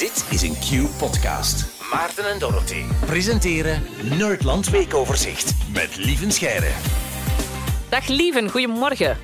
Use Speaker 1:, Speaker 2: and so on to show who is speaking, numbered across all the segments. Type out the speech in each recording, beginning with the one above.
Speaker 1: Dit is een Q-podcast. Maarten en Dorothy presenteren Nerdland Weekoverzicht met Lieven Scheire.
Speaker 2: Dag Lieven, goedemorgen.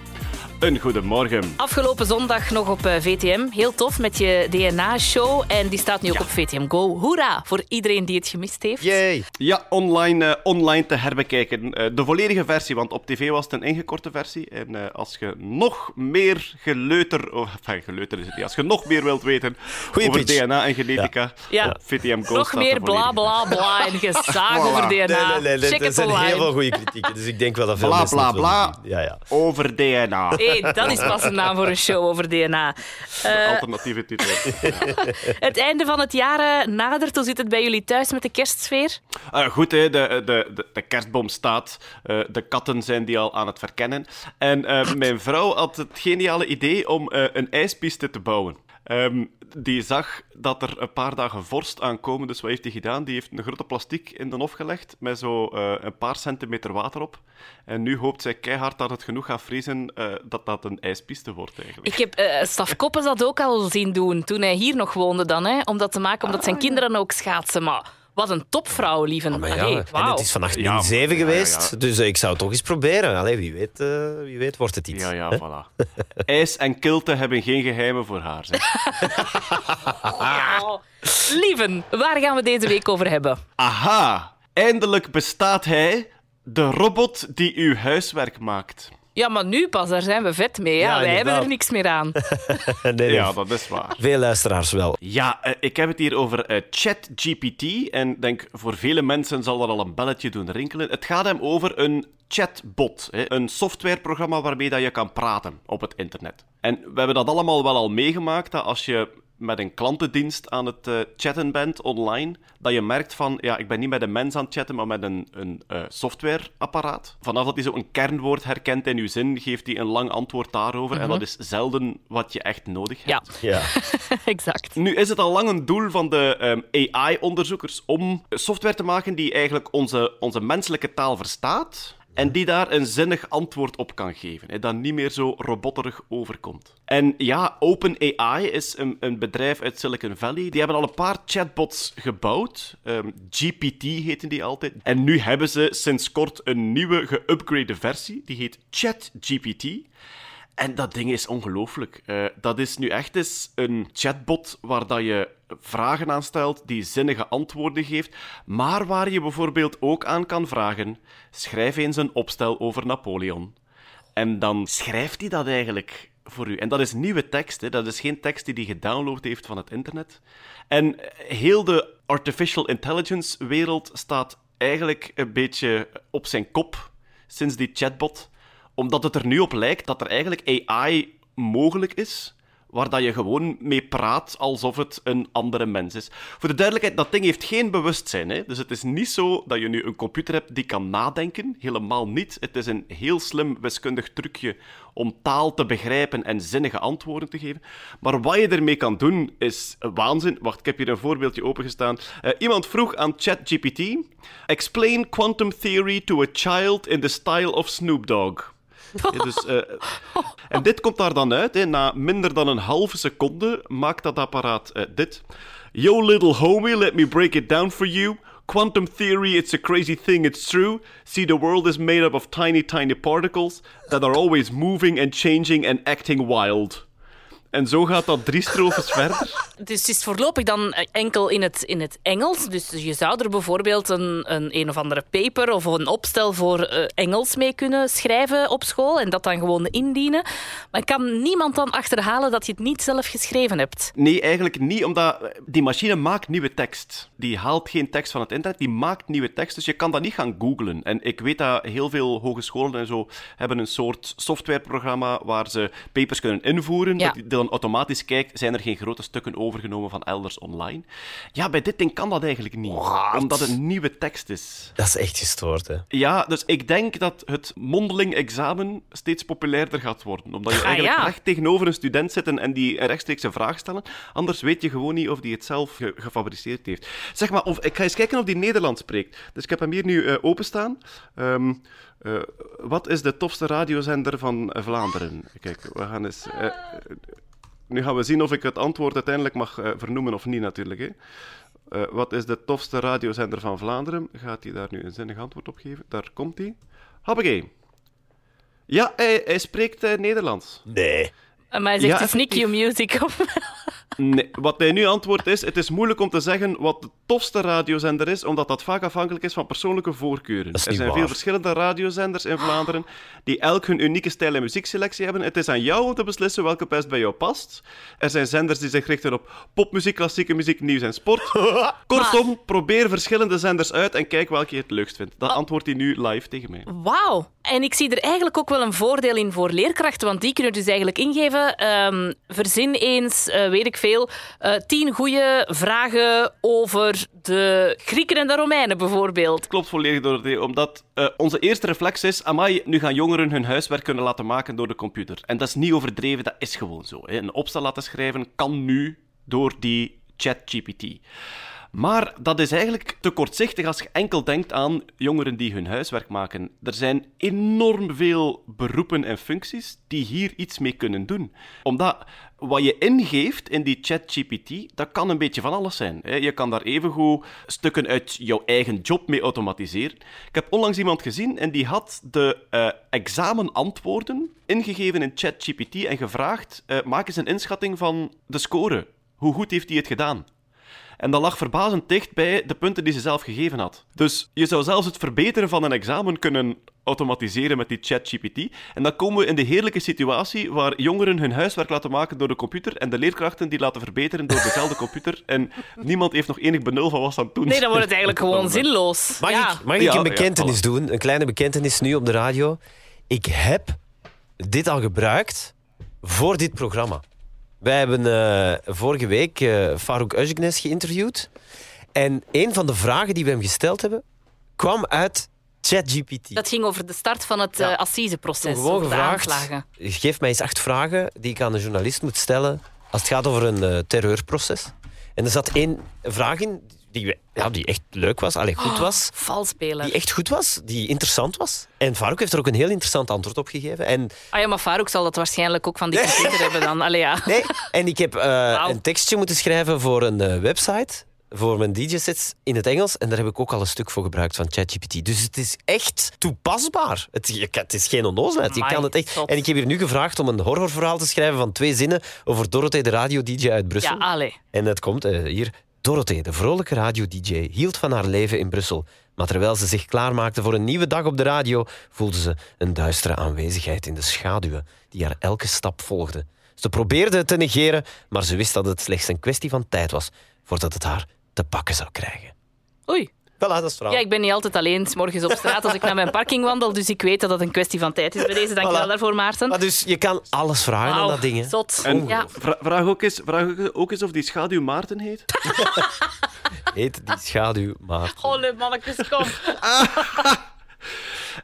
Speaker 3: Een goedemorgen.
Speaker 2: Afgelopen zondag nog op eh, VTM. Heel tof met je DNA-show. En die staat nu ook op VTM Go. Hoera voor iedereen die het gemist heeft.
Speaker 4: Yay.
Speaker 3: Ja, online, eh, online te herbekijken. Eh, de volledige versie, want op tv was het een ingekorte versie. En eh, als je nog meer geleuter... Of, enfin, geleuter is het niet. Als je nog meer wilt weten
Speaker 4: Goeie
Speaker 3: over
Speaker 4: pitch.
Speaker 3: DNA en genetica,
Speaker 2: Ja.
Speaker 3: op VTM Go
Speaker 2: Nog
Speaker 3: staat
Speaker 2: meer bla bla bla en gezaag over DNA.
Speaker 4: Nee, nee, nee, nee,
Speaker 2: Check
Speaker 4: er
Speaker 2: het
Speaker 4: zijn
Speaker 2: online.
Speaker 4: heel veel goede kritieken, dus ik denk wel dat veel
Speaker 3: Bla
Speaker 4: mensen
Speaker 3: bla bla
Speaker 4: zien. Ja, ja.
Speaker 3: over DNA.
Speaker 2: Hey, dat is pas een naam voor een show over DNA. Eh,
Speaker 3: Alternatieve titel.
Speaker 2: het einde van het jaar eh, nadert. Hoe zit het bij jullie thuis met de kerstsfeer?
Speaker 3: Eh, goed, hè, de, de, de, de kerstboom staat. De katten zijn die al aan het verkennen. En mijn vrouw had het geniale idee om een ijspiste te bouwen. Ehm, die zag dat er een paar dagen vorst aankomen, dus wat heeft hij gedaan? Die heeft een grote plastic in de hof gelegd met zo eh, een paar centimeter water op. En nu hoopt zij keihard dat het genoeg gaat vriezen eh, dat dat een ijspiste wordt eigenlijk.
Speaker 2: Ik heb eh Staf Koppes dat ook al zien doen toen hij hier nog woonde dan. Hè, om dat te maken, omdat zijn kinderen ook schaatsen. Maar wat een topvrouw, lieven.
Speaker 4: Ah, ja, en het is vannacht min
Speaker 3: Ja,
Speaker 4: 7
Speaker 3: ja, ja,
Speaker 4: geweest, dus eh, ik zou het toch eens proberen. Allee, wie, weet, eh, wie weet wordt het iets.
Speaker 3: Ja, ja, voilà. IJs en kilte hebben geen geheimen voor haar. Zeg.
Speaker 2: Oh. Lieven, waar gaan we deze week over hebben?
Speaker 3: Aha, eindelijk bestaat hij, de robot die uw huiswerk maakt.
Speaker 2: Ja, maar nu pas, daar zijn we vet mee. Ja,
Speaker 4: Ja,
Speaker 2: wij hebben er niks meer aan.
Speaker 4: Nee, nee.
Speaker 3: Ja, dat is waar.
Speaker 4: Veel luisteraars wel.
Speaker 3: Ja, eh, ik heb het hier over eh, ChatGPT. En ik denk, voor vele mensen zal dat al een belletje doen rinkelen. Het gaat hem over een chatbot. Hè? Een softwareprogramma waarmee dat je kan praten op het internet. En we hebben dat allemaal wel al meegemaakt, dat als je met een klantendienst aan het eh, chatten bent online, dat je merkt van, ja, ik ben niet met een mens aan het chatten, maar met een, een eh, softwareapparaat. Vanaf dat hij zo een kernwoord herkent in uw zin, geeft hij een lang antwoord daarover. En dat is zelden wat je echt nodig hebt.
Speaker 2: Ja,
Speaker 4: Ja.
Speaker 2: exact.
Speaker 3: Nu is het al lang een doel van de ehm, AI-onderzoekers om software te maken die eigenlijk onze, onze menselijke taal verstaat. En die daar een zinnig antwoord op kan geven. Hè, dat niet meer zo robotterig overkomt. En ja, OpenAI is een, een bedrijf uit Silicon Valley. Die hebben al een paar chatbots gebouwd. Ehm, GPT heten die altijd. En nu hebben ze sinds kort een nieuwe geüpgrade versie. Die heet ChatGPT. En dat ding is ongelooflijk. Eh, dat is nu echt eens een chatbot waar dat je vragen aan stelt, die zinnige antwoorden geeft, maar waar je bijvoorbeeld ook aan kan vragen: schrijf eens een opstel over Napoleon. En dan schrijft hij dat eigenlijk voor u. En dat is nieuwe tekst, hè. dat is geen tekst die hij gedownload heeft van het internet. En heel de artificial intelligence-wereld staat eigenlijk een beetje op zijn kop sinds die chatbot omdat het er nu op lijkt dat er eigenlijk AI mogelijk is, waar dat je gewoon mee praat alsof het een andere mens is. Voor de duidelijkheid, dat ding heeft geen bewustzijn. Hè? Dus het is niet zo dat je nu een computer hebt die kan nadenken. Helemaal niet. Het is een heel slim wiskundig trucje om taal te begrijpen en zinnige antwoorden te geven. Maar wat je ermee kan doen, is waanzin. Wacht, ik heb hier een voorbeeldje opengestaan. Eh, iemand vroeg aan ChatGPT... Explain quantum theory to a child in the style of Snoop Dogg. Dus, eh, en dit komt daar dan uit. Hè. Na minder dan een halve seconde maakt dat apparaat eh, dit. Yo, little homie, let me break it down for you. Quantum theory, it's a crazy thing, it's true. See, the world is made up of tiny, tiny particles that are always moving and changing and acting wild. En zo gaat dat drie strofes verder.
Speaker 2: Dus het is voorlopig dan enkel in het, in het Engels. Dus je zou er bijvoorbeeld een, een een of andere paper of een opstel voor eh, Engels mee kunnen schrijven op school en dat dan gewoon indienen. Maar kan niemand dan achterhalen dat je het niet zelf geschreven hebt?
Speaker 3: Nee, eigenlijk niet, omdat die machine maakt nieuwe tekst. Die haalt geen tekst van het internet, die maakt nieuwe tekst. Dus je kan dat niet gaan googlen. En ik weet dat heel veel hogescholen en zo hebben een soort softwareprogramma waar ze papers kunnen invoeren.
Speaker 2: Ja.
Speaker 3: Dat die dan automatisch kijkt, zijn er geen grote stukken overgenomen van elders online. Ja, bij dit ding kan dat eigenlijk niet. Omdat het een nieuwe tekst is.
Speaker 4: Dat is echt gestoord, hè.
Speaker 3: Ja, dus ik denk dat het mondeling examen steeds populairder gaat worden. Omdat je
Speaker 2: Ah,
Speaker 3: eigenlijk
Speaker 2: ja.
Speaker 3: recht tegenover een student zit en, en die een rechtstreekse vraag stellen. Anders weet je gewoon niet of die het zelf ge- gefabriceerd heeft. Zeg maar, of, ik ga eens kijken of die Nederlands spreekt. Dus ik heb hem hier nu eh, openstaan. Ehm, eh, wat is de tofste radiozender van Vlaanderen? Kijk, we gaan eens... eh, Nu gaan we zien of ik het antwoord uiteindelijk mag eh, vernoemen of niet, natuurlijk. Hè. Eh, wat is de tofste radiozender van Vlaanderen? Gaat hij daar nu een zinnig antwoord op geven? Daar komt hij. Hoppakee. Ja, hij, hij spreekt eh, Nederlands.
Speaker 4: Nee.
Speaker 2: Maar hij zegt,
Speaker 3: Ja,
Speaker 2: het is niet
Speaker 3: effectief.
Speaker 2: Q-Music. Of...
Speaker 3: Nee, wat hij nu antwoordt is: het is moeilijk om te zeggen wat de tofste radiozender is, omdat dat vaak afhankelijk is van persoonlijke voorkeuren. Er zijn
Speaker 4: waar.
Speaker 3: veel verschillende radiozenders in Vlaanderen die elk hun unieke stijl en muziekselectie hebben. Het is aan jou om te beslissen welke best bij jou past. Er zijn zenders die zich richten op popmuziek, klassieke muziek, nieuws en sport. Kortom, probeer verschillende zenders uit en kijk welke je het leukst vindt. Dat antwoordt hij nu live tegen mij.
Speaker 2: Wauw. En ik zie er eigenlijk ook wel een voordeel in voor leerkrachten, want die kunnen dus eigenlijk ingeven, ehm, verzin eens, eh, weet ik veel, eh, tien goede vragen over de Grieken en de Romeinen bijvoorbeeld.
Speaker 3: Klopt volledig, Dorothee, omdat eh, onze eerste reflex is, amai, nu gaan jongeren hun huiswerk kunnen laten maken door de computer. En dat is niet overdreven, dat is gewoon zo. Hè. Een opstel laten schrijven kan nu door die ChatGPT. Maar dat is eigenlijk te kortzichtig als je enkel denkt aan jongeren die hun huiswerk maken. Er zijn enorm veel beroepen en functies die hier iets mee kunnen doen. Omdat wat je ingeeft in die ChatGPT, dat kan een beetje van alles zijn. Je kan daar evengoed stukken uit jouw eigen job mee automatiseren. Ik heb onlangs iemand gezien en die had de eh, examenantwoorden ingegeven in ChatGPT en gevraagd: eh, maak eens een inschatting van de score. Hoe goed heeft hij het gedaan? En dat lag verbazend dicht bij de punten die ze zelf gegeven had. Dus je zou zelfs het verbeteren van een examen kunnen automatiseren met die ChatGPT. En dan komen we in de heerlijke situatie waar jongeren hun huiswerk laten maken door de computer en de leerkrachten die laten verbeteren door dezelfde computer. En niemand heeft nog enig benul van wat ze aan het doen
Speaker 2: Nee, dan wordt het eigenlijk gewoon zinloos.
Speaker 4: Mag
Speaker 2: ja.
Speaker 4: ik, mag ik
Speaker 3: Ja,
Speaker 4: een bekentenis doen? Een kleine bekentenis nu op de radio. Ik heb dit al gebruikt voor dit programma. Wij hebben eh, vorige week eh Farouk Özgnes geïnterviewd. En een van de vragen die we hem gesteld hebben, kwam uit ChatGPT.
Speaker 2: Dat ging over de start van het
Speaker 4: Ja.
Speaker 2: eh, assiseproces.
Speaker 4: Gewoon gevraagd,
Speaker 2: aanklagen.
Speaker 4: geef mij eens acht vragen die ik aan een journalist moet stellen als het gaat over een terreurproces. En er zat één vraag in die, ja, die echt leuk was, allee, goed was.
Speaker 2: Vals spelen.
Speaker 4: Die echt goed was, die interessant was. En Farouk heeft er ook een heel interessant antwoord op gegeven. En,
Speaker 2: Ah ja, maar Farouk zal dat waarschijnlijk ook van die computer hebben dan. Allee, ja.
Speaker 4: nee, en ik heb eh, een tekstje moeten schrijven voor een eh, website, voor mijn DJ-sets in het Engels. En daar heb ik ook al een stuk voor gebruikt van ChatGPT. Dus het is echt toepasbaar. Het, het is geen onnozelheid. Je kan het echt. En ik heb hier nu gevraagd om een horrorverhaal te schrijven van twee zinnen over Dorothee, de radio-dj uit Brussel.
Speaker 2: Ja, allee.
Speaker 4: En het komt eh, hier. Dorothee, de vrolijke radio-dj, hield van haar leven in Brussel. Maar terwijl ze zich klaarmaakte voor een nieuwe dag op de radio, voelde ze een duistere aanwezigheid in de schaduwen die haar elke stap volgde. Ze probeerde het te negeren, maar ze wist dat het slechts een kwestie van tijd was voordat het haar te pakken zou krijgen.
Speaker 2: Oei.
Speaker 4: Voilà, dat is het verhaal.
Speaker 2: Ja, ik ben niet altijd alleen 's morgens op straat als ik naar mijn parking wandel, dus ik weet dat het een kwestie van tijd is bij deze. Dank je wel
Speaker 4: Voilà.
Speaker 2: daarvoor, Maarten.
Speaker 4: Maar dus je kan alles vragen aan dat ding. hè.
Speaker 2: Zot.
Speaker 3: En
Speaker 2: Ja.
Speaker 3: vra- vraag, ook eens, vraag ook eens of die schaduw Maarten heet.
Speaker 4: Heet die schaduw maar.
Speaker 2: Oh, nee, mannetjes, kom.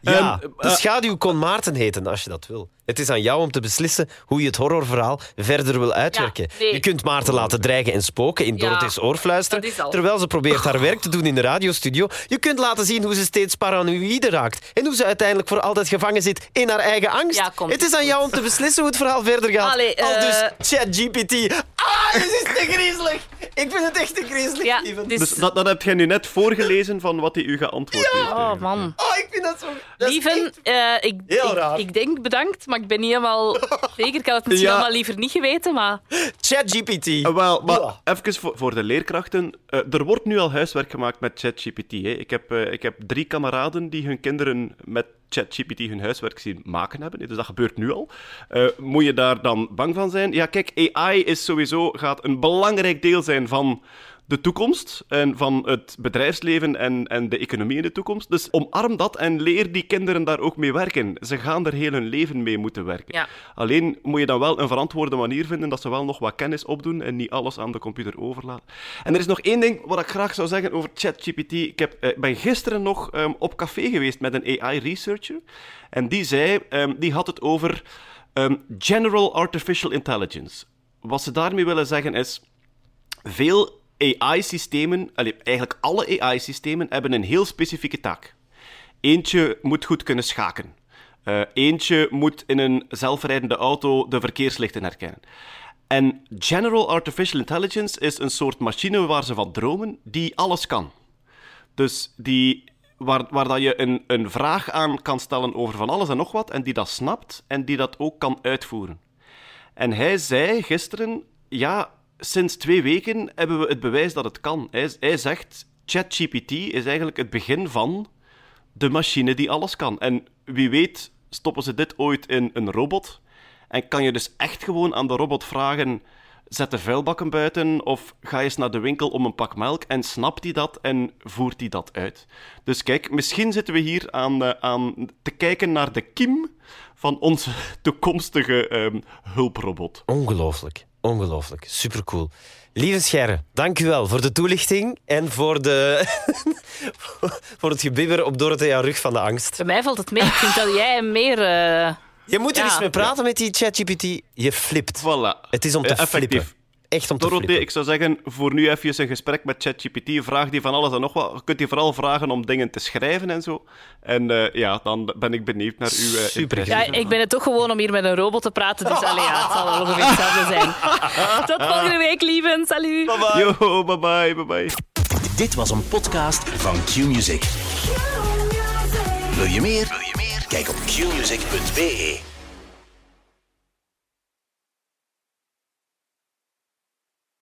Speaker 4: Ja,
Speaker 3: Ehm,
Speaker 4: de schaduw kon Maarten heten als je dat wil. Het is aan jou om te beslissen hoe je het horrorverhaal verder wil uitwerken.
Speaker 2: Ja, nee.
Speaker 4: Je kunt Maarten laten dreigen en spoken in
Speaker 2: Ja,
Speaker 4: Dorothee's oor fluisteren, terwijl ze probeert haar werk te doen in de radiostudio. Je kunt laten zien hoe ze steeds paranoïde raakt en hoe ze uiteindelijk voor altijd gevangen zit in haar eigen angst.
Speaker 2: Ja,
Speaker 4: het is aan jou om te beslissen hoe het verhaal verder gaat.
Speaker 2: Allee,
Speaker 4: Al
Speaker 2: eh,
Speaker 4: dus ChatGPT. Ah, dit is te griezelig. Ik vind het echt te griezelig,
Speaker 2: Ja,
Speaker 4: Steven.
Speaker 2: dus...
Speaker 3: Dus dat, dat heb jij nu net voorgelezen van wat hij u geantwoord heeft.
Speaker 2: Oh, man.
Speaker 4: Oh, ik vind dat zo... dat
Speaker 2: Lieven,
Speaker 4: echt-
Speaker 2: eh, ik,
Speaker 4: Heel
Speaker 2: ik,
Speaker 4: raar.
Speaker 2: ik denk bedankt, maar ik ben niet helemaal zeker. Ik had het misschien
Speaker 3: Ja.
Speaker 2: allemaal liever niet geweten, maar...
Speaker 4: ChatGPT.
Speaker 3: Eh, wel, maar
Speaker 4: Ja.
Speaker 3: even voor, voor de leerkrachten. Eh, er wordt nu al huiswerk gemaakt met ChatGPT. hè. Ik, heb, eh, ik heb drie kameraden die hun kinderen met ChatGPT hun huiswerk zien maken hebben. hè. Dus dat gebeurt nu al. Eh, moet je daar dan bang van zijn? Ja, kijk, AI is sowieso, gaat een belangrijk deel zijn van de toekomst en van het bedrijfsleven en, en de economie in de toekomst. Dus omarm dat en leer die kinderen daar ook mee werken. Ze gaan er heel hun leven mee moeten werken.
Speaker 2: Ja.
Speaker 3: Alleen moet je dan wel een verantwoorde manier vinden dat ze wel nog wat kennis opdoen en niet alles aan de computer overlaten. En er is nog één ding wat ik graag zou zeggen over ChatGPT. Ik heb, eh, ben gisteren nog ehm, op café geweest met een AI-researcher. En die zei, ehm, die had het over ehm, General Artificial Intelligence. Wat ze daarmee willen zeggen is, veel AI-systemen, eigenlijk alle AI-systemen, hebben een heel specifieke taak. Eentje moet goed kunnen schaken. Eh, eentje moet in een zelfrijdende auto de verkeerslichten herkennen. En General Artificial Intelligence is een soort machine waar ze van dromen, die alles kan. Dus die, waar, waar dat je een, een vraag aan kan stellen over van alles en nog wat, en die dat snapt en die dat ook kan uitvoeren. En hij zei gisteren, ja, sinds twee weken hebben we het bewijs dat het kan. Hij, zegt, ChatGPT is eigenlijk het begin van de machine die alles kan. En wie weet stoppen ze dit ooit in een robot en kan je dus echt gewoon aan de robot vragen: zet de vuilbakken buiten of ga eens naar de winkel om een pak melk en snapt hij dat en voert hij dat uit. Dus kijk, misschien zitten we hier aan, uh, aan te kijken naar de kiem van onze toekomstige um, hulprobot.
Speaker 4: Ongelooflijk, ongelooflijk, supercool. Lieve Scherre, dank u wel voor de toelichting en voor, de voor het gebibber op Dorothea rug van de angst.
Speaker 2: Bij mij valt het mee. Ik vind dat jij meer... Uh...
Speaker 4: Je moet er eens mee praten met die ChatGPT. Je flipt.
Speaker 3: Voilà.
Speaker 4: Het is om te flippen. Echt om te flippen.
Speaker 3: ik zou zeggen, voor nu even een gesprek met ChatGPT. Vraag die van alles en nog wat. Je kunt die vooral vragen om dingen te schrijven en zo. En uh, ja, dan ben ik benieuwd naar uw uh,
Speaker 4: Super.
Speaker 2: Ja, ik ben het toch gewoon om hier met een robot te praten. Dus allee, ja, het zal ongeveer hetzelfde zijn. Tot volgende week, lieven. Salut.
Speaker 3: Bye bye. Yo, bye bye, bye bye.
Speaker 1: Dit was een podcast van Q-Music. Wil je meer? Wil je meer? Kijk op qmusic.be.